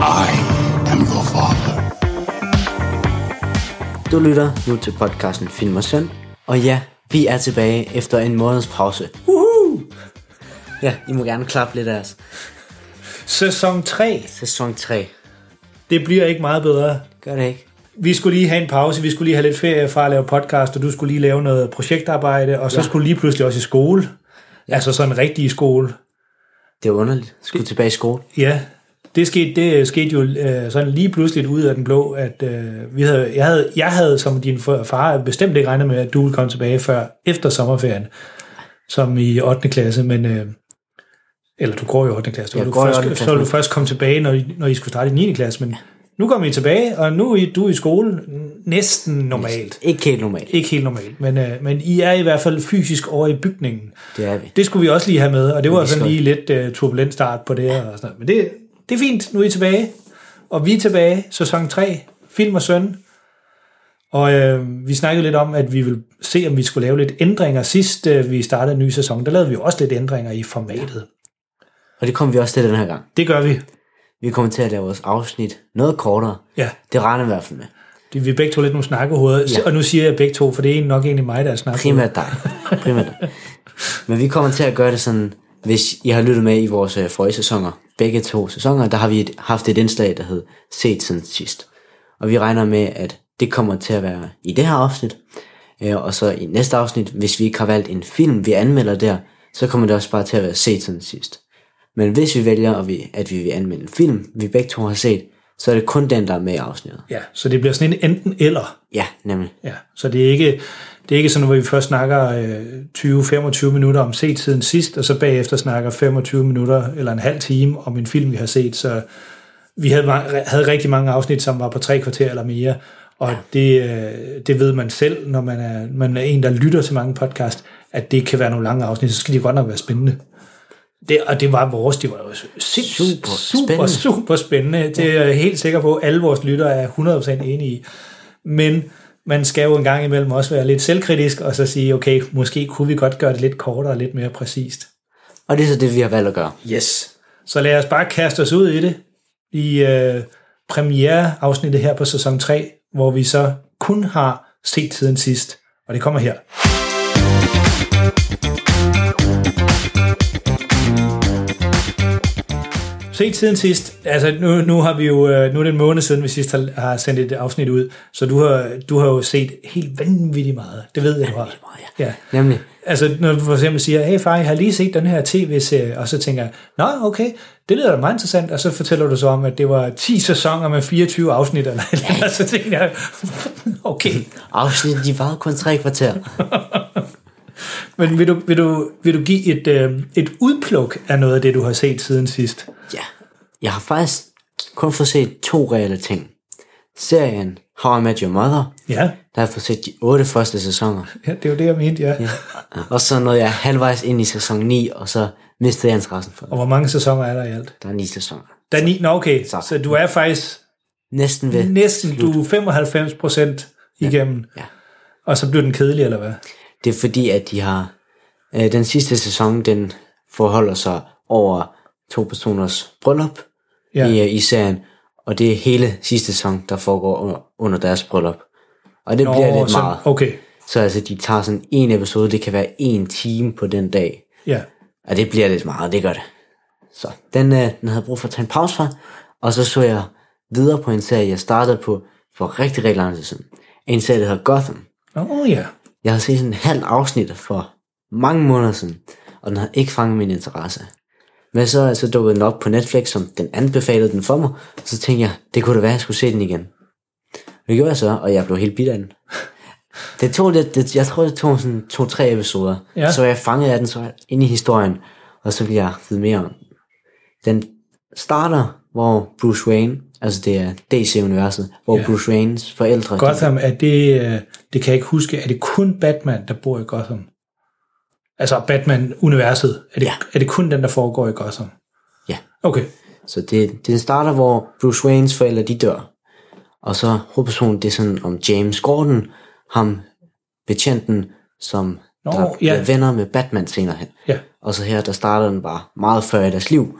I am your father. Du lytter nu til podcasten Film og Søn, og ja, vi er tilbage efter en måneds pause. Woohoo! Ja, I må gerne klappe lidt af os. Sæson 3. Sæson 3. Det bliver ikke meget bedre. Gør det ikke? Vi skulle lige have en pause, vi skulle lige have lidt ferie fra at lave podcast, og du skulle lige lave noget projektarbejde, og så Ja. skulle du lige pludselig også i skole. Ja. Altså sådan en rigtig skole. Det er underligt. Skulle tilbage i skole. Ja, det skete, det skete jo øh, sådan lige pludselig ud af den blå, at øh, vi havde, jeg, havde, jeg havde som din far bestemt ikke regnet med, at du ville komme tilbage før efter sommerferien, som i 8. klasse, men... Øh, eller du går jo i 8. klasse, du i først, 8. klasse så du først komme tilbage, når I, når I skulle starte i 9. klasse, men nu kommer I tilbage, og nu er du i skole næsten normalt. Ikke helt normalt. Ikke helt normalt, men, øh, men I er i hvert fald fysisk over i bygningen. Det er vi. Det skulle vi også lige have med, og det var sådan skal. lige lidt uh, turbulent start på det her. Og sådan noget. Men det, det er fint, nu er I tilbage. Og vi er tilbage, sæson 3, Film og Søn. Og øh, vi snakkede lidt om, at vi vil se, om vi skulle lave lidt ændringer. Sidst øh, vi startede en ny sæson, der lavede vi også lidt ændringer i formatet. Og det kommer vi også til den her gang. Det gør vi. Vi kommer til at lave vores afsnit noget kortere. Ja, Det regner i hvert fald med. det, vi er begge to lidt nogle snakkehoveder. Ja. Og nu siger jeg begge to, for det er nok egentlig mig, der er snakkehoved. Primært dig. Primært dig. Men vi kommer til at gøre det sådan, hvis I har lyttet med i vores øh, forrige sæsoner, begge to sæsoner, der har vi haft et indslag, der hed Set siden sidst. Og vi regner med, at det kommer til at være i det her afsnit. Øh, Og så i næste afsnit, hvis vi ikke har valgt en film, vi anmelder der, så kommer det også bare til at være set siden sidst. Men hvis vi vælger, at vi, at vi vil anmelde en film, vi begge to har set, så er det kun den, der er med i afsnittet. Ja, så det bliver sådan en enten eller. Ja, nemlig. Ja, så det er ikke, det er ikke sådan, hvor vi først snakker øh, 20-25 minutter om set siden sidst, og så bagefter snakker 25 minutter eller en halv time om en film, vi har set. Så vi havde, havde rigtig mange afsnit, som var på tre kvarter eller mere, og det, øh, det ved man selv, når man er, man er en, der lytter til mange podcast, at det kan være nogle lange afsnit, så skal de godt nok være spændende. Det, og det var vores, det var jo sindssygt, Super super, spændende. super, super spændende. Det er jeg helt sikker på, at alle vores lyttere er 100% enige i. Men man skal jo en gang imellem også være lidt selvkritisk, og så sige, okay, måske kunne vi godt gøre det lidt kortere og lidt mere præcist. Og det er så det, vi har valgt at gøre. Yes. Så lad os bare kaste os ud i det i øh, premiere-afsnittet her på sæson 3, hvor vi så kun har set siden sidst. Og det kommer her. Set siden sidst, altså nu, nu har vi jo, øh, nu er det en måned siden, vi sidst har, har sendt et afsnit ud, så du har, du har jo set helt vanvittigt meget. Det ved jeg, du har. Ja. Nemlig, Altså, når du for eksempel siger, hey far, jeg har lige set den her tv-serie, og så tænker jeg, nå, okay, det lyder da meget interessant, og så fortæller du så om, at det var 10 sæsoner med 24 afsnit, eller, eller andet, så tænker jeg, okay, afsnit, de var kun tre kvarter. men vil du, vil du, vil du give et, øh, et udpluk af noget af det, du har set siden sidst? Ja, jeg har faktisk kun fået set to reelle ting. Serien How I Met Your Mother, Ja, der har jeg fået set de otte første sæsoner. ja det er jo det, jeg mente, ja. ja. Og så nåede jeg halvvejs ind i sæson 9, og så mistede jeg interessen for Og det. hvor mange sæsoner er der i alt? Der er ni sæsoner. Der er ni, nå okay, Så. så du er faktisk Næsten ved. næsten, du er 95 procent igennem, Ja. og så bliver den kedelig, eller hvad? Det er fordi, at de har... Øh, den sidste sæson, den forholder sig over to personers bryllup Ja. i, øh, i serien. Og det er hele sidste sæson, der foregår under, under deres bryllup. Og det bliver lidt så, meget. Okay, Så altså, de tager sådan en episode, det kan være en time på den dag. ja. Og det bliver lidt meget, det gør det. Så den, øh, den havde brug for at tage en pause fra. Og så så jeg videre på en serie, jeg startede på for rigtig, rigtig lang tid siden. En serie, der hedder Gotham. Åh oh, ja. Jeg havde set sådan en halv afsnit for mange måneder siden, og den havde ikke fanget min interesse. Men så, så dukkede den op på Netflix, som den anbefalede den for mig, og så tænkte jeg, det kunne da være, at jeg skulle se den igen. Det gjorde jeg så, og jeg blev helt bidt af den. Det tog lidt, det, jeg tror det tog sådan to-tre episoder, Ja. så jeg fangede af den så ind i historien, og så ville jeg vide mere om den. Den starter hvor Bruce Wayne, altså det er DC-universet, hvor Ja. Bruce Waynes forældre... Gotham, er det, øh, det kan jeg ikke huske, er det kun Batman, der bor i Gotham? Altså Batman-universet, er det, Ja. er det kun den, der foregår i Gotham? Ja. Okay, Så det, det starter, hvor Bruce Waynes forældre, de dør. Og så hovedpersonen, det er sådan om James Gordon, ham betjenten, som Nå, der ja. bliver venner med Batman senere hen. ja. Og så her, der starter den bare meget før i deres liv.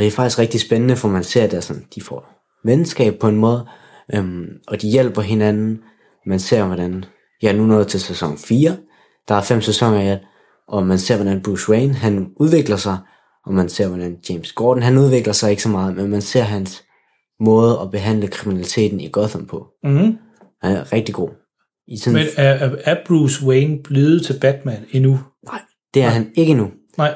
Og det er faktisk rigtig spændende, for man ser, at der sådan, de får venskab på en måde, øhm, og de hjælper hinanden. Man ser, hvordan, ja, nu nået til sæson 4, der er fem sæsoner i alt, og man ser, hvordan Bruce Wayne, han udvikler sig, og man ser, hvordan James Gordon, han udvikler sig ikke så meget, men man ser hans måde at behandle kriminaliteten i Gotham på. Mm-hmm. Han er rigtig god. I sådan, Men er, er, Bruce Wayne blevet til Batman endnu? nej, det er han ikke nu. Nej,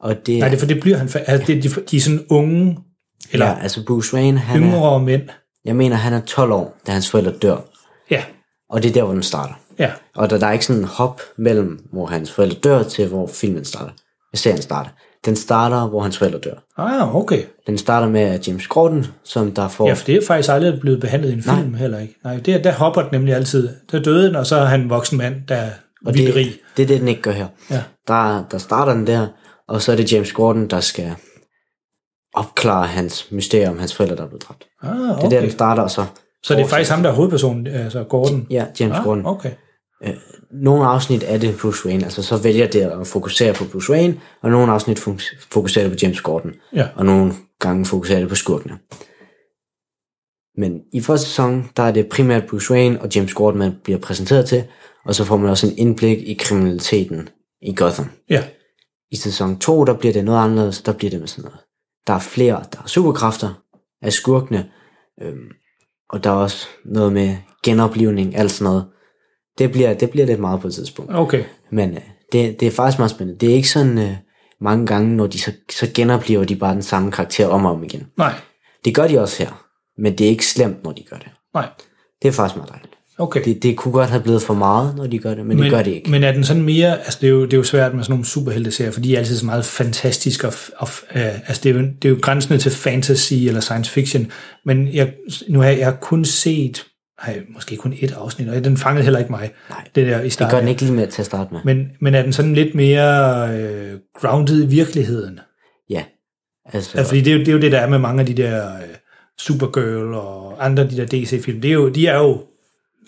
Og det, Nej det er for det bliver han... Altså, det, de, de er sådan unge, eller ja, altså Bruce Wayne, han er, yngre mænd. Jeg mener, han er 12 år, da hans forældre dør. Ja, Og det er der, hvor den starter. ja. Og der, der er ikke sådan en hop mellem, hvor hans forældre dør, til hvor filmen starter. Serien starter. Den starter, hvor hans forældre dør. Ah, okay. Den starter med James Gordon, som der får... Ja, for det er faktisk aldrig blevet behandlet i en film heller ikke. Nej, det, der hopper den nemlig altid. Der døde den, og så er han en voksen mand, der er og det, det er det, den ikke gør her. Ja. Der, der starter den der, og så er det James Gordon, der skal opklare hans mysterium, hans forældre, der er blevet dræbt. Ah, Det er okay. der, den starter, og så... Så det er faktisk ham, der er hovedpersonen, altså Gordon? Ja, James ah, Gordon. okay. nogle afsnit er det Bruce Wayne, altså så vælger det at fokusere på Bruce Wayne, og nogle afsnit fok- fokuserer det på James Gordon, Ja. og nogle gange fokuserer det på skurkene. Men i første sæson, der er det primært Bruce Wayne og James Gordon, man bliver præsenteret til, og så får man også en indblik i kriminaliteten i Gotham. Ja, I sæson 2, der bliver det noget anderledes, der bliver det med sådan noget. Der er flere, der er superkræfter af skurkene, øhm, og der er også noget med genoplivning, alt sådan noget. Det bliver, det bliver lidt meget på et tidspunkt. okay. Men øh, det, det er faktisk meget spændende. Det er ikke sådan øh, mange gange, når de så, så genoplever de bare den samme karakter om og om igen. Nej, Det gør de også her, men det er ikke slemt, når de gør det. nej. Det er faktisk meget dejligt. Okay. Det, det kunne godt have blevet for meget, når de gør det, men, men det gør det ikke. Men er den sådan mere, altså det er jo, det er jo svært med sådan nogle superhelte-serier, for de er altid så meget fantastisk, og, og uh, altså det er, jo, det er jo grænsende til fantasy eller science fiction, men jeg, nu har jeg, jeg har kun set, ej, måske kun et afsnit, og den fangede heller ikke mig, Nej, det der i det starten. gør den ikke lige med til at starte med. Men, men er den sådan lidt mere øh, grounded i virkeligheden? Ja, altså, Ja, fordi det er, jo, det er jo det, der er med mange af de der øh, Supergirl og andre af de der DC-film. Det er jo, de er jo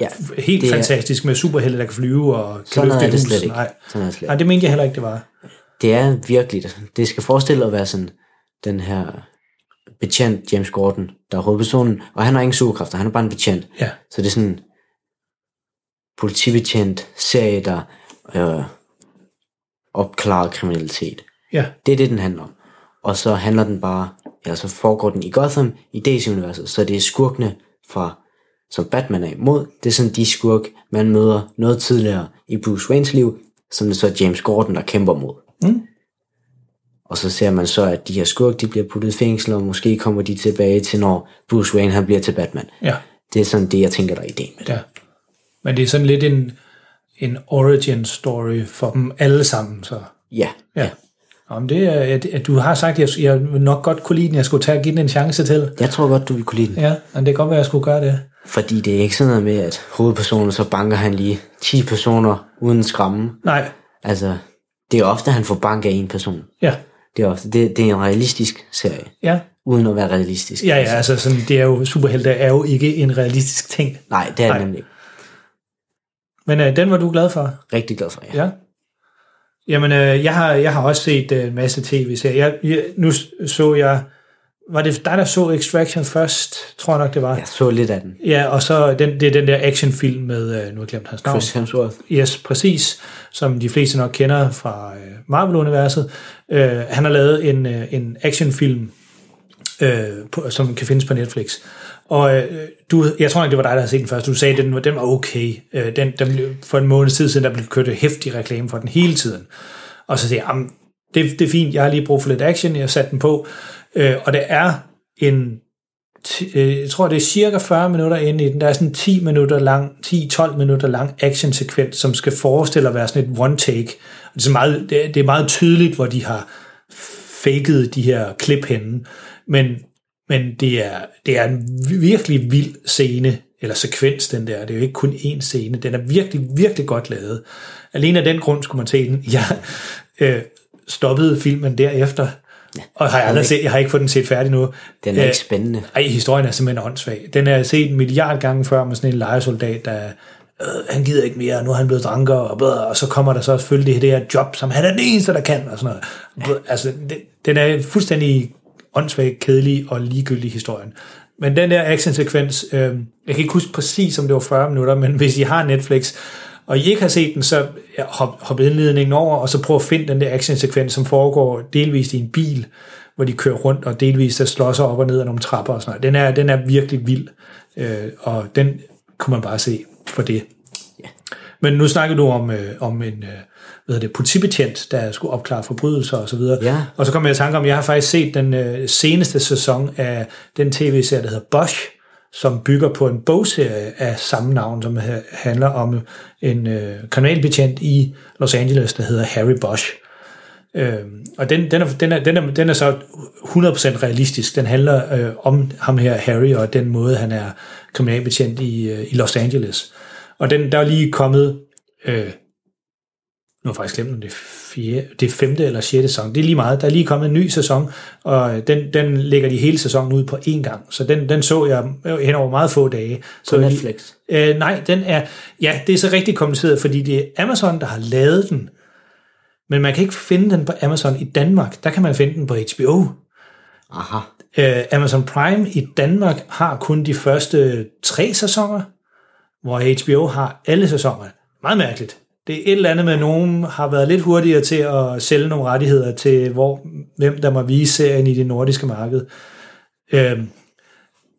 ja, helt det er- med superhelte, der kan flyve og kan Sådan løfte er et det slet ikke. Nej. Sådan er det slet Nej, det mente jeg heller ikke, det var. det er virkelig, det skal forestille at være sådan, den her betjent James Gordon, der er hovedpersonen, og han har ingen superkræfter, han er bare en betjent. Ja. Så det er sådan politibetjent serie, der øh, opklarer kriminalitet. Ja, Det er det, den handler om. Og så handler den bare, eller så foregår den i Gotham, i DC-universet, så det er skurkene fra, som Batman er imod. Det er sådan de skurk, man møder noget tidligere i Bruce Waynes liv, som det så er James Gordon, der kæmper mod. Mm. Og så ser man så, at de her skurk, de bliver puttet i fængsel, og måske kommer de tilbage til, når Bruce Wayne han bliver til Batman. ja, Det er sådan det, jeg tænker, der er ideen med det. ja. Men det er sådan lidt en, en origin story for dem alle sammen, så... Ja, Ja. Om det er, at, at du har sagt, at jeg, jeg vil nok godt kunne lide den, jeg skulle tage og give den en chance til. jeg tror godt, du vil kunne lide den. Ja, men det kan godt være, at jeg skulle gøre det. Fordi det er ikke sådan noget med, at hovedpersonen så banker han lige 10 personer uden skræmme. Nej, Altså, det er ofte, han får bank af en person. ja, Det er ofte, det, det er en realistisk serie, ja. uden at være realistisk. Ja, ja, altså sådan, det er jo, superhelte er jo ikke en realistisk ting. Nej, det er Nej. nemlig ikke. Men øh, den var du glad for? rigtig glad for, ja. Ja. Jamen, øh, jeg, har, jeg har også set øh, en masse tv-serier. Jeg, jeg, nu så jeg... Var det dig, der så Extraction først? Tror jeg nok, det var. Jeg så lidt af den. Ja, og så den, det er den der actionfilm med, øh, nu har jeg glemt hans navn. Chris Hemsworth. Yes, præcis, som de fleste nok kender fra øh, Marvel-universet. Øh, han har lavet en, øh, en actionfilm, øh, på, som kan findes på Netflix. Og øh, du, jeg tror ikke, det var dig, der havde set den først. Du sagde, at den, var- den var okay. Øh, den, den, for en måned tid siden, der blev kørt hæftig reklame for den hele tiden. Og så siger jeg, "Jamen, det, det er fint, jeg har lige brug for lidt action, jeg har sat den på. Øh, og det er en øh, jeg tror, det er cirka 40 minutter inde i den. Der er sådan en 10 minutter lang, 10-12 minutter lang actionsekvens, som skal forestille at være sådan et one take. Det er, meget, det, er- det er meget tydeligt, hvor de har faked de her klip henne. Men Men det er, det er en virkelig vild scene, eller sekvens, den der. Det er jo ikke kun én scene. Den er virkelig, virkelig godt lavet. Alene af den grund skulle man se den. Jeg øh, stoppede filmen derefter, ja, og har jeg, aldrig set, jeg har ikke fået den set færdig nu. Den er Øh, ikke spændende. Ej, historien er simpelthen åndssvag. Den er jeg set en milliard gange før med sådan en lejesoldat, der øh, han gider ikke mere, nu er han blevet dranker, og, blah, og så kommer der så selvfølgelig det her job, som han er den eneste, der kan, og sådan noget. Ja. Altså, den, den er fuldstændig åndssvagt, kedelig og ligegyldig historien. Men den der actionsekvens, øh, jeg kan ikke huske præcis, om det var 40 minutter, men hvis I har Netflix, og I ikke har set den, så ja, hop, hop indledningen over, og så prøv at finde den der actionsekvens, som foregår delvist i en bil, hvor de kører rundt, og delvist der slår sig op og ned ad nogle trapper og sådan noget. Den er, den er virkelig vild, øh, og den kunne man bare se for det. Men nu snakker du om, øh, om en øh, hvad hedder det, politibetjent, der skulle opklare forbrydelser og så videre. Ja. Og så kommer jeg i tanke om, jeg har faktisk set den øh, seneste sæson af den tv-serie, der hedder Bosch, som bygger på en bogserie af samme navn, som handler om en øh, kriminalbetjent i Los Angeles, der hedder Harry Bosch. Øh, og den, den, er, den, er, den, er, den er så 100% realistisk. Den handler øh, om ham her, Harry, og den måde, han er kriminalbetjent i, øh, i Los Angeles. Og den, der er lige kommet, øh, nu har jeg faktisk glemt, om det er, fjerde, det femte eller sjette sæson. Det er lige meget. Der er lige kommet en ny sæson, og den, den lægger de hele sæsonen ud på én gang. Så den, den så jeg hen over meget få dage. Så På Netflix. Øh, nej, den er, ja, det er så rigtig kompliceret, fordi det er Amazon, der har lavet den. Men man kan ikke finde den på Amazon i Danmark. Der kan man finde den på HBO. Aha. Øh, Amazon Prime i Danmark har kun de første tre sæsoner, hvor HBO har alle sæsoner. Meget mærkeligt. Det er et eller andet med, at nogen har været lidt hurtigere til at sælge nogle rettigheder til, hvor, hvem der må vise serien i det nordiske marked. Øh,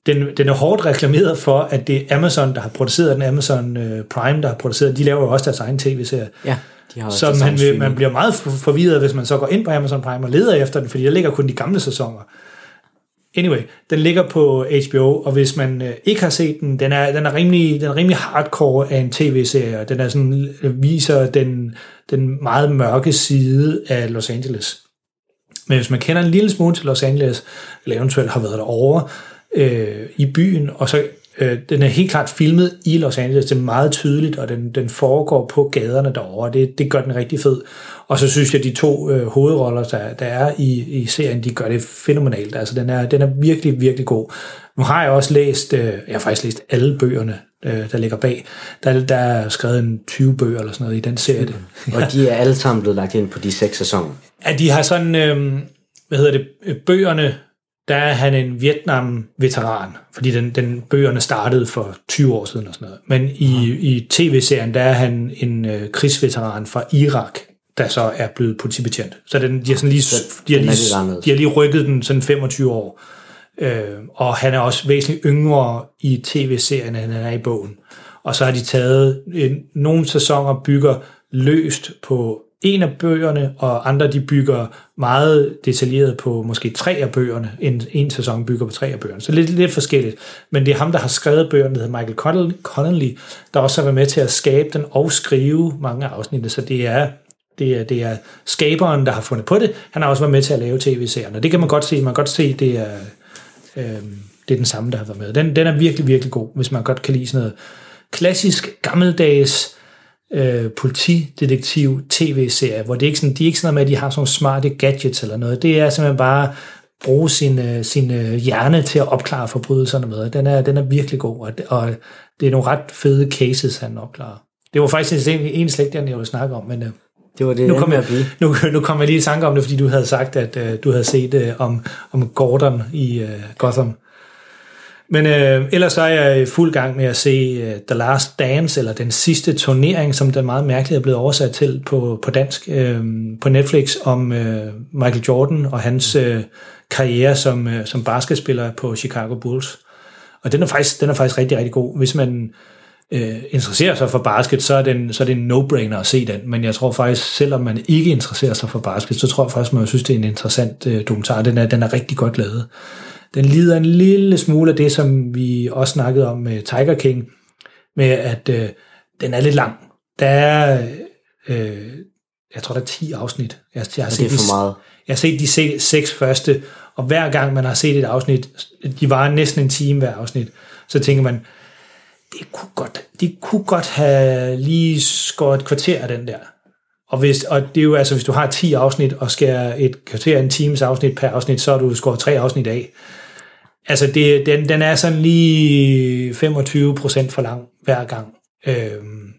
den, den er hårdt reklameret for, at det er Amazon, der har produceret den, Amazon øh, Prime, der har produceret. De laver jo også deres egen tv-serie. Ja, de har også Så man, man bliver meget for- forvirret, hvis man så går ind på Amazon Prime og leder efter den, fordi der ligger kun de gamle sæsoner. Anyway, den ligger på HBO, og hvis man øh, ikke har set den, den er, den er, rimelig, den er rimelig hardcore af en tv-serie, og den er sådan, øh, viser den, den meget mørke side af Los Angeles. Men hvis man kender en lille smule til Los Angeles, eller eventuelt har været derovre øh, i byen, og så øh, den er helt klart filmet i Los Angeles, det er meget tydeligt, og den, den foregår på gaderne derovre, det, det gør den rigtig fed. Og så synes jeg, at de to øh, hovedroller, der, der er i, i serien, de gør det fænomenalt. Altså, den er, den er virkelig, virkelig god. Nu har jeg også læst, øh, jeg har faktisk læst alle bøgerne, øh, der ligger bag. Der, der er skrevet en 20 bøger eller sådan noget i den serie. Og de er alle sammen blevet lagt ind på de seks sæsoner. at de har sådan, øh, hvad hedder det, øh, bøgerne, der er han en Vietnam-veteran, fordi den, den bøgerne startede for 20 år siden og sådan noget. Men i, i tv-serien, der er han en øh, krigsveteran fra Irak, der så er blevet politibetjent. Så den, de har, sådan lige, de, har lige, de har lige rykket den sådan 25 år. Øh, og han er også væsentligt yngre i tv-serien, end han er i bogen. Og så har de taget, en, nogle sæsoner bygger løst på en af bøgerne, og andre de bygger meget detaljeret på måske tre af bøgerne. En, en sæson bygger på tre af bøgerne. Så lidt, lidt forskelligt. Men det er ham, der har skrevet bøgerne, der hedder Michael Connell- Connelly, der også har været med til at skabe den og skrive mange af afsnittene. Så det er, det er, det er skaberen, der har fundet på det. Han har også været med til at lave tv-serien, og det kan man godt se. Man kan godt se, det er, øh, det er den samme, der har været med. Den, den er virkelig, virkelig god, hvis man godt kan lide sådan noget klassisk, gammeldags øh, politidetektiv tv-serie, hvor det er ikke sådan, de er ikke sådan noget med, at de har sådan nogle smarte gadgets eller noget. Det er simpelthen bare bruge sin, øh, sin øh, hjerne til at opklare forbrydelserne med. Den er, den er virkelig god, og, og det er nogle ret fede cases, han opklarer. Det var faktisk en, en slægt, jeg ville snakke om, men øh, det var det, nu kom, jeg, nu, nu kom jeg lige i tanke om det, fordi du havde sagt, at øh, du havde set øh, om, om Gordon i øh, Gotham. Men øh, ellers så er jeg i fuld gang med at se øh, The Last Dance, eller den sidste turnering, som den meget mærkeligt er blevet oversat til på, på dansk, øh, på Netflix, om øh, Michael Jordan og hans øh, karriere som, øh, som basketspiller på Chicago Bulls. Og den er faktisk, den er faktisk rigtig, rigtig god. Hvis man øh, interesserer sig for basket, så er, den, så er det en no-brainer at se den. Men jeg tror faktisk, selvom man ikke interesserer sig for basket, så tror jeg faktisk, man synes, det er en interessant øh, dokumentar. Den er, den er rigtig godt lavet. Den lider en lille smule af det, som vi også snakkede om med Tiger King, med at øh, den er lidt lang. Der er, øh, jeg tror, der er 10 afsnit. Jeg, jeg har set det er for de- meget. Jeg har set de se- seks første, og hver gang man har set et afsnit, de var næsten en time hver afsnit, så tænker man, det kunne godt, de kunne godt have lige skåret et kvarter af den der. Og, hvis, og det er jo altså, hvis du har 10 afsnit og skærer et kvarter en times afsnit per afsnit, så har du skåret tre afsnit af. Altså, det, den, den er sådan lige 25 procent for lang hver gang. Øhm,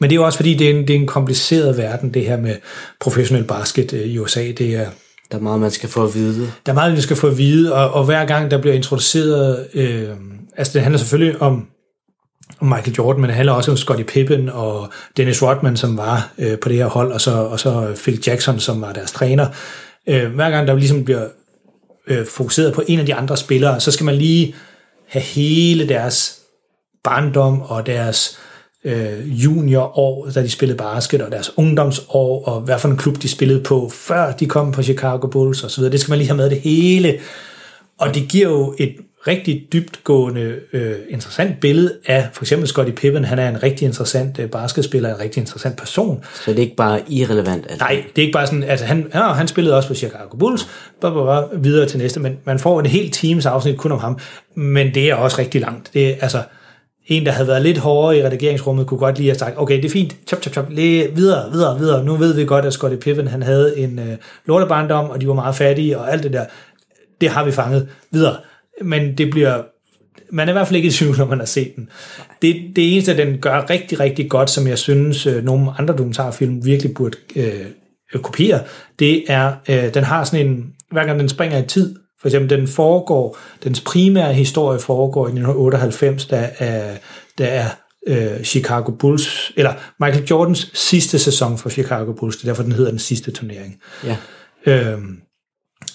men det er jo også fordi, det er, en, det er en kompliceret verden, det her med professionel basket øh, i USA. Det er, Der er meget, man skal få at vide. der er meget, vi skal få at vide, og, og hver gang der bliver introduceret, øh, altså det handler selvfølgelig om Michael Jordan, men det handler også om Scottie Pippen og Dennis Rodman, som var øh, på det her hold, og så, og så Phil Jackson, som var deres træner. Øh, hver gang der ligesom bliver øh, fokuseret på en af de andre spillere, så skal man lige have hele deres barndom og deres øh, juniorår, da de spillede basket, og deres ungdomsår, og hvad for en klub de spillede på, før de kom på Chicago Bulls osv. Det skal man lige have med det hele. Og det giver jo et rigtig dybtgående, øh, interessant billede af for eksempel Scottie Pippen. Han er en rigtig interessant øh, basketspiller, en rigtig interessant person. Så det er ikke bare irrelevant. Altså. Nej, det er ikke bare sådan, altså han, ja, han spillede også på Chicago Bulls, blah, blah, blah, videre til næste, men man får en helt teams afsnit kun om ham, men det er også rigtig langt. Det er, altså, en, der havde været lidt hårdere i redigeringsrummet, kunne godt lige have sagt, okay, det er fint, chop, chop, chop, lige videre, videre, videre. Nu ved vi godt, at Scottie Pippen, han havde en øh, lortebarndom, og de var meget fattige, og alt det der. Det har vi fanget videre. Men det bliver, man er i hvert fald ikke i tvivl, når man har set den. Det, det eneste, den gør rigtig, rigtig godt, som jeg synes, øh, nogle andre dokumentarfilm virkelig burde øh, kopiere, det er, øh, den har sådan en, hver gang den springer i tid, for eksempel den foregår, dens primære historie foregår i 1998, der er, der er øh, Chicago Bulls, eller Michael Jordans sidste sæson for Chicago Bulls, det er derfor, den hedder den sidste turnering. Ja. Øhm,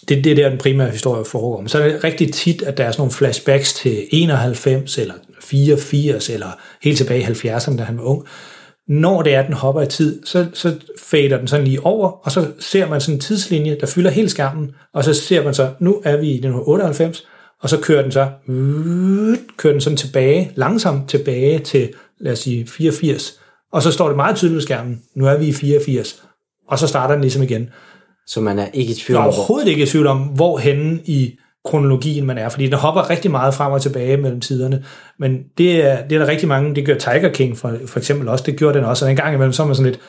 det, det er der, den primære historie foregår. Men så er det rigtig tit, at der er sådan nogle flashbacks til 91, eller 84, eller helt tilbage i 70'erne, da han var ung. Når det er, den hopper i tid, så, så fader den sådan lige over, og så ser man sådan en tidslinje, der fylder hele skærmen, og så ser man så, nu er vi i 1998, og så kører den så, kører den sådan tilbage, langsomt tilbage til, lad os sige, 84, og så står det meget tydeligt på skærmen, nu er vi i 84, og så starter den ligesom igen. Så man er ikke i Jeg tvivl er om, hvor... overhovedet ikke i tvivl om, hvor henne i kronologien man er, fordi den hopper rigtig meget frem og tilbage mellem tiderne, men det er, det er der rigtig mange, det gør Tiger King for, for eksempel også, det gjorde den også, og en gang imellem, så er man sådan lidt,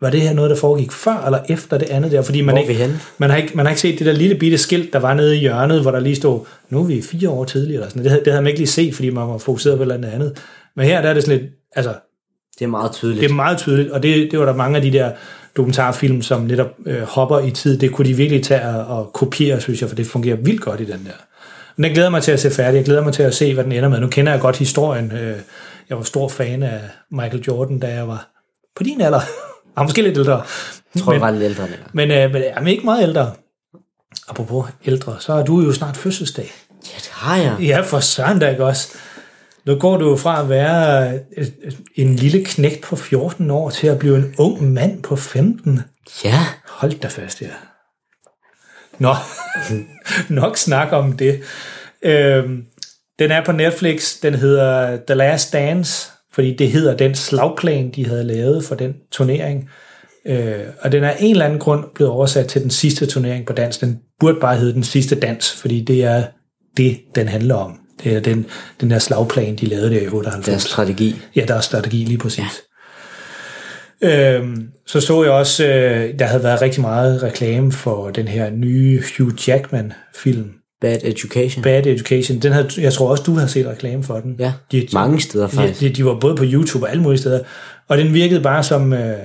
var det her noget, der foregik før eller efter det andet der, fordi man, er ikke, man, har ikke, man har ikke set det der lille bitte skilt, der var nede i hjørnet, hvor der lige stod, nu er vi fire år tidligere, eller sådan. det, havde, det havde man ikke lige set, fordi man var fokuseret på et eller andet. Men her der er det sådan lidt, altså, Det er meget tydeligt. det er meget tydeligt, og det, det var der mange af de der dokumentarfilm, som netop øh, hopper i tid. Det kunne de virkelig tage og, og kopiere, synes jeg, for det fungerer vildt godt i den der. Men jeg glæder mig til at se færdig. Jeg glæder mig til at se, hvad den ender med. Nu kender jeg godt historien. Øh, jeg var stor fan af Michael Jordan, da jeg var på din alder. Jeg var måske lidt ældre. Jeg tror, men, jeg var lidt ældre men, øh, men er ikke meget ældre. Apropos ældre, så er du jo snart fødselsdag. Ja, det har jeg. Ja, for søren da ikke også. Nu går du jo fra at være øh, en lille knægt på 14 år til at blive en ung mand på 15. Ja. Hold da fast, ja. Nå, nok snak om det. Øhm, den er på Netflix, den hedder The Last Dance, fordi det hedder den slagplan, de havde lavet for den turnering. Øh, og den er en eller anden grund blevet oversat til den sidste turnering på dans. Den burde bare hedde den sidste dans, fordi det er det, den handler om. Det er den, den der slagplan, de lavede der i 98. Deres strategi. Ja, der er strategi lige præcis. Ja. Øhm, så så jeg også, øh, der havde været rigtig meget reklame for den her nye Hugh Jackman-film, Bad Education. Bad Education. Den havde, jeg tror også, du har set reklame for den. Ja, mange steder faktisk. De, de, de var både på YouTube og alle mulige steder. Og den virkede bare som... Øh,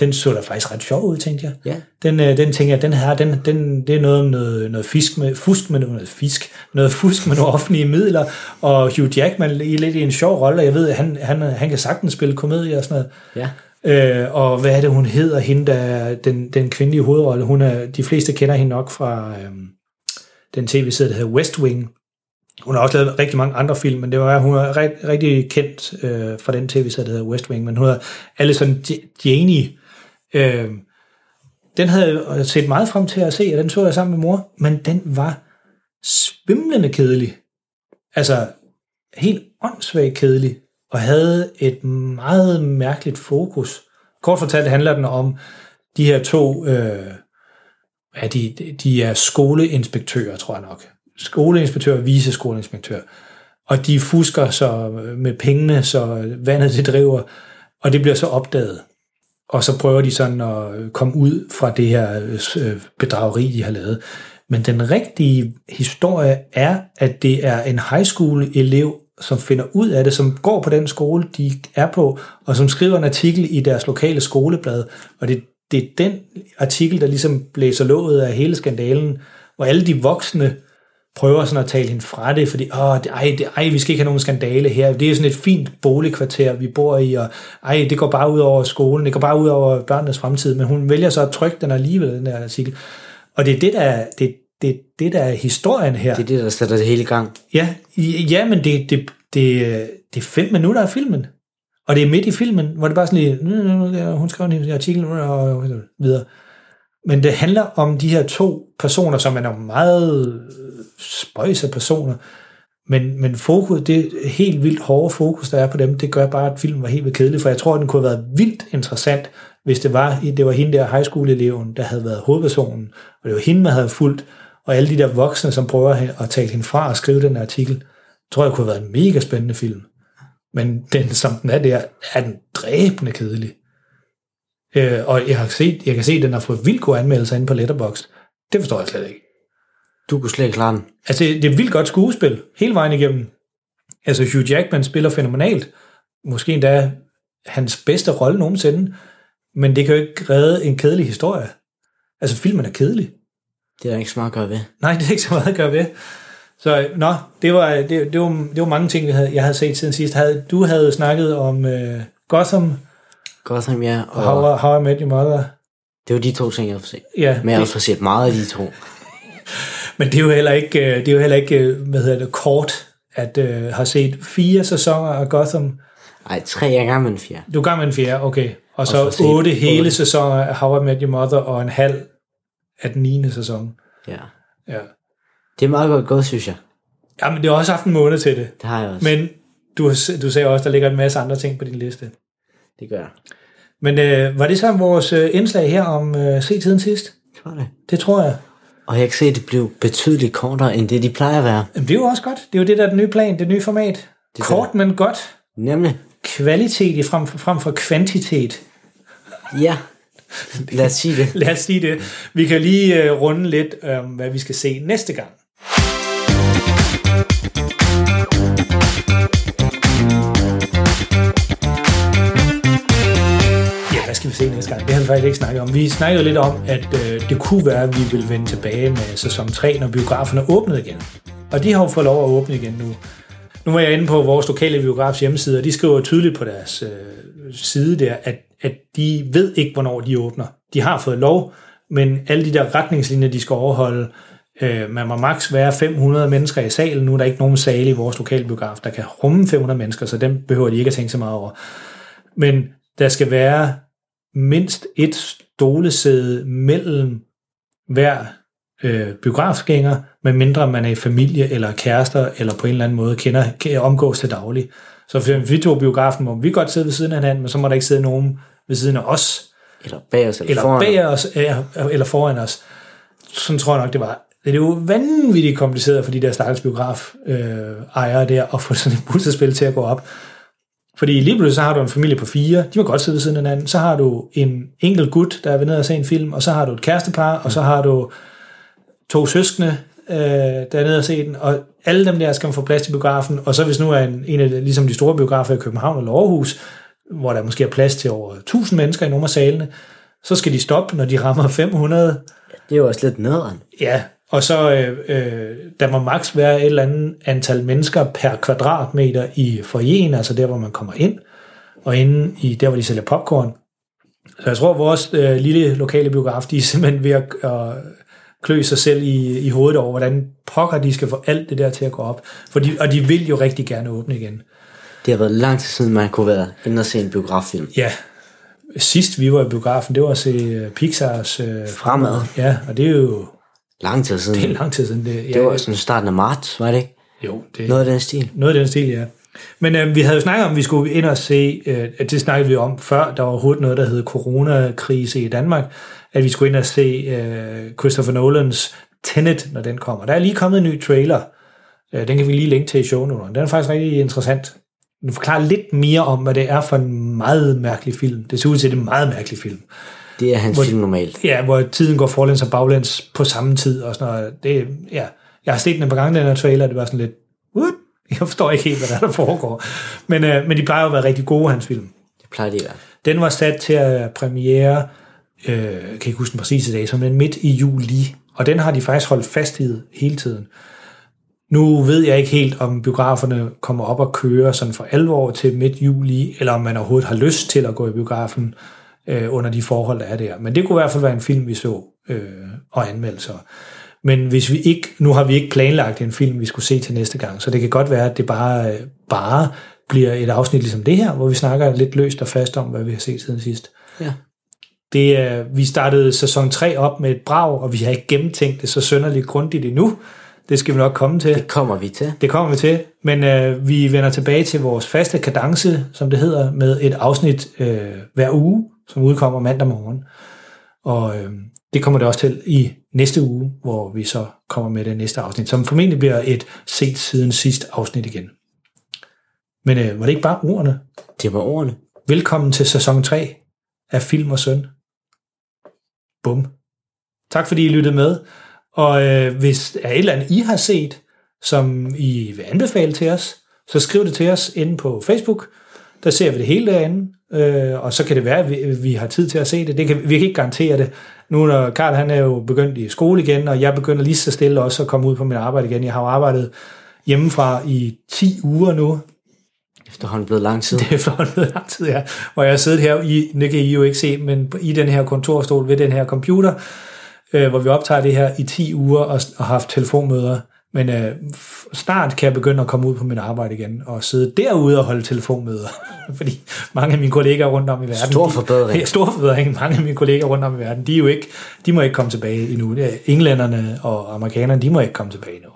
den så da faktisk ret sjov ud, tænkte jeg. Ja. Den, øh, den tænker jeg, den her, den, den, det er noget noget, noget fisk med, fusk med noget fisk, noget fusk med nogle offentlige midler, og Hugh Jackman i lidt i en sjov rolle, jeg ved, han, han, han kan sagtens spille komedie og sådan noget. Ja. Øh, og hvad er det, hun hedder, hende, der er den, den kvindelige hovedrolle? Hun er, de fleste kender hende nok fra øh, den tv-serie, der hedder West Wing. Hun har også lavet rigtig mange andre film, men det var, hun er rigt, rigtig kendt øh, fra den tv-serie, der hedder West Wing, men hun hedder Alison Janney. Øh, den havde jeg set meget frem til at se, og den så jeg sammen med mor, men den var svimlende kedelig. Altså, helt åndssvagt kedelig, og havde et meget mærkeligt fokus. Kort fortalt handler den om de her to øh, ja, de, de er skoleinspektører, tror jeg nok. Skoleinspektør, vice skoleinspektør. Og de fusker så med pengene, så vandet det driver, og det bliver så opdaget. Og så prøver de sådan at øh, komme ud fra det her øh, øh, bedrageri, de har lavet. Men den rigtige historie er, at det er en high school elev, som finder ud af det, som går på den skole, de er på, og som skriver en artikel i deres lokale skoleblad. Og det, det er den artikel, der ligesom blæser låget af hele skandalen, hvor alle de voksne prøver sådan at tale hende fra det, fordi Åh, det, ej, det, ej, vi skal ikke have nogen skandale her. Det er sådan et fint boligkvarter, vi bor i, og ej, det går bare ud over skolen, det går bare ud over børnenes fremtid, men hun vælger så at trykke den alligevel, den der artikel. Og det er det, der er, det, det, det, der er historien her. Det er det, der sætter det hele i gang. Ja, ja men det, det, det, det er fem minutter af filmen. Og det er midt i filmen, hvor det bare sådan lige, hun skrev en artikel og videre. Men det handler om de her to personer, som er nogle meget øh, spøjse personer, men, men fokus, det helt vildt hårde fokus, der er på dem, det gør bare, at filmen var helt vildt kedelig, for jeg tror, at den kunne have været vildt interessant, hvis det var, det var hende der high school-eleven, der havde været hovedpersonen, og det var hende, man havde fulgt, og alle de der voksne, som prøver at tale hende fra og skrive den artikel, tror jeg kunne have været en mega spændende film. Men den, som den er der, er den dræbende kedelig. Øh, og jeg, har set, jeg kan se, at den har fået vildt gode anmeldelser inde på Letterboxd. Det forstår jeg slet ikke. Du kunne slet ikke klare den. Altså, det er vildt godt skuespil, hele vejen igennem. Altså, Hugh Jackman spiller fænomenalt. Måske endda hans bedste rolle nogensinde. Men det kan jo ikke redde en kedelig historie. Altså, filmen er kedelig. Det er der ikke så meget at gøre ved. Nej, det er ikke så meget at gøre ved. Så nå, det var, det, det var, det var mange ting, jeg havde, jeg havde set siden sidst. Havde, du havde snakket om uh, Gotham, Gotham, ja. og How, How I Met Your Mother. Det var de to ting, jeg har set. Ja, Men jeg har set meget af de to. Men det er jo heller ikke, øh, det er jo heller ikke øh, hvad hedder det, kort, at uh, har set fire sæsoner af Gotham. Ej, tre er i gang med en fjerde. Du er gang med en fjerde, okay. Og så så otte hele otte. sæsoner af How I Met Your Mother, og en halv af den 9. sæson. Ja. Ja. Det er meget godt gået, synes jeg. Jamen, det har også haft en måned til det. Det har jeg også. Men du, du sagde også, der ligger en masse andre ting på din liste. Det gør jeg. Men øh, var det så vores øh, indslag her om øh, se tiden sidst? Det var det. Det tror jeg. Og jeg kan se, at det blev betydeligt kortere, end det de plejer at være. Jamen, det er jo også godt. Det er jo det, der er den nye plan, det nye format. er Kort, men godt. Nemlig. Kvalitet i frem, frem for kvantitet. Ja. Lad os sige det. Lad os sige det. Vi kan lige øh, runde lidt om, hvad vi skal se næste gang. Se næste gang? Det har vi faktisk ikke snakket om. Vi snakkede lidt om, at øh, det kunne være, at vi vil vende tilbage med sæson 3, når biograferne åbnede igen. Og de har jo fået lov at åbne igen nu. Nu var jeg inde på vores lokale biografs hjemmeside, og de skriver tydeligt på deres øh, side der, at, at de ved ikke, hvornår de åbner. De har fået lov, men alle de der retningslinjer, de skal overholde, øh, man må maks være 500 mennesker i salen. Nu er der ikke nogen sale i vores lokale biograf, der kan rumme 500 mennesker, så dem behøver de ikke at tænke så meget over. Men der skal være mindst et stolesæde mellem hver øh, biografgænger, medmindre man er i familie eller kærester, eller på en eller anden måde kender, kan omgås til daglig. Så for vi to biografen må vi godt sidde ved siden af hinanden, men så må der ikke sidde nogen ved siden af os, Eller bag os, eller, eller foran. bag os, ja, eller foran os. Sådan tror jeg nok, det var. Det er jo vanvittigt kompliceret for de der stakkels biograf øh, ejere der, at få sådan et puslespil til at gå op. Fordi lige pludselig så har du en familie på fire, de må godt sidde ved siden af hinanden, så har du en enkelt gut, der er ved ned og se en film, og så har du et kærestepar, og så har du to søskende, øh, der er nede og se den, og alle dem der skal man få plads til biografen, og så hvis nu er en, en af de, ligesom de store biografer i København eller Aarhus, hvor der måske er plads til over 1000 mennesker i nogle af salene, så skal de stoppe, når de rammer 500. Det er jo også lidt nederen. Ja, og så øh, øh, der må maks være et eller andet antal mennesker per kvadratmeter i foyeren, altså der, hvor man kommer ind, og inde i der, hvor de sælger popcorn. Så jeg tror, at vores øh, lille lokale biograf, de er simpelthen ved at øh, klø sig selv i, i hovedet over, hvordan pokker de skal få alt det der til at gå op. For de, og de vil jo rigtig gerne åbne igen. Det har været lang tid siden, man kunne være inde og se en biograffilm. Ja, sidst vi var i biografen, det var at se øh, Pixars øh, Fremad. Ja, og det er jo Lang tid siden. det er lang tid siden. Det, ja, Det var sådan starten af marts, var det ikke? jo, det, Noget af den stil. Noget af den stil, ja. Men øh, vi havde jo snakket om, at vi skulle ind og se, øh, at det snakkede vi om før, der var overhovedet noget, der hed coronakrise i Danmark, at vi skulle ind og se øh, Christopher Nolans Tenet, når den kommer. Der er lige kommet en ny trailer. Øh, den kan vi lige linke til i shownoterne. Den er faktisk rigtig interessant. Den forklarer lidt mere om, hvad det er for en meget mærkelig film. Det ser ud til, at det er en meget mærkelig film. Det er hans Hvor- film normalt. Ja, hvor tiden går forlæns og baglæns på samme tid og sådan noget. Det, ja. Jeg har set den et par gange, den her trailer, det var sådan lidt, what? Jeg forstår ikke helt, hvad der, er, der foregår. Men, øh, men de plejer jo at være rigtig gode, hans film. Det plejer det at være. Den var sat til at premiere, øh, kan ikke huske den præcise dag, men midt i juli. Og den har de faktisk holdt fast i hele tiden. Nu ved jeg ikke helt, om biograferne kommer op og kører sådan for alvor til midt juli, eller om man overhovedet har lyst til at gå i biografen øh, under de forhold, der er der. Men det kunne i hvert fald være en film, vi så øh, og anmeldelser. Men hvis vi ikke, nu har vi ikke planlagt en film, vi skulle se til næste gang, så det kan godt være, at det bare, øh, bare bliver et afsnit ligesom det her, hvor vi snakker lidt løst og fast om, hvad vi har set siden sidst. Ja. Det, er, vi startede sæson 3 op med et brag, og vi har ikke gennemtænkt det så sønderligt grundigt endnu. Det skal vi nok komme til. Det kommer vi til. Det kommer vi til, men øh, vi vender tilbage til vores faste kadence, som det hedder, med et afsnit øh, hver uge, som udkommer mandag morgen. Og øh, det kommer det også til i næste uge, hvor vi så kommer med det næste afsnit, som formentlig bliver et set siden sidst afsnit igen. Men øh, var det ikke bare ordene? Det var ordene. Velkommen til sæson 3 af Film og Søn. Bum. Tak fordi I lyttede med. Og øh, hvis der er et eller andet, I har set, som I vil anbefale til os, så skriv det til os inde på Facebook. Der ser vi det hele derinde, øh, og så kan det være, at vi, vi har tid til at se det. det kan, vi kan ikke garantere det. Nu når Karl han er jo begyndt i skole igen, og jeg begynder lige så stille også at komme ud på mit arbejde igen. Jeg har jo arbejdet hjemmefra i 10 uger nu, Efterhånden blevet lang tid. det er efterhånden lang tid, ja. Hvor jeg har siddet her, i, det kan I jo ikke se, men i den her kontorstol ved den her computer, øh, hvor vi optager det her i 10 uger og, og har haft telefonmøder. Men øh, snart kan jeg begynde at komme ud på mit arbejde igen og sidde derude og holde telefonmøder. Fordi mange af mine kollegaer rundt om i verden... Stor de- forbedring. Ja, stor forbedring. Mange af mine kollegaer rundt om i verden, de, er jo ikke, de må ikke komme tilbage endnu. Er Englænderne og amerikanerne, de må ikke komme tilbage endnu.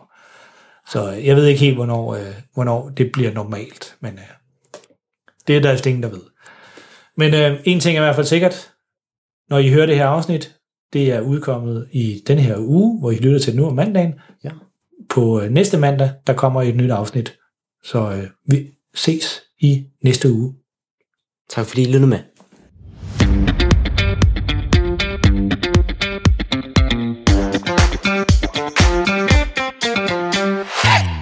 Så jeg ved ikke helt, hvornår, øh, hvornår det bliver normalt. Men øh, det er der altså ingen, der ved. Men øh, en ting er i hvert fald sikkert, når I hører det her afsnit, det er udkommet i den her uge, hvor I lytter til det nu om mandagen. Ja på øh, næste mandag, der kommer et nyt afsnit. Så øh, vi ses i næste uge. Tak fordi I lyttede med. Hey!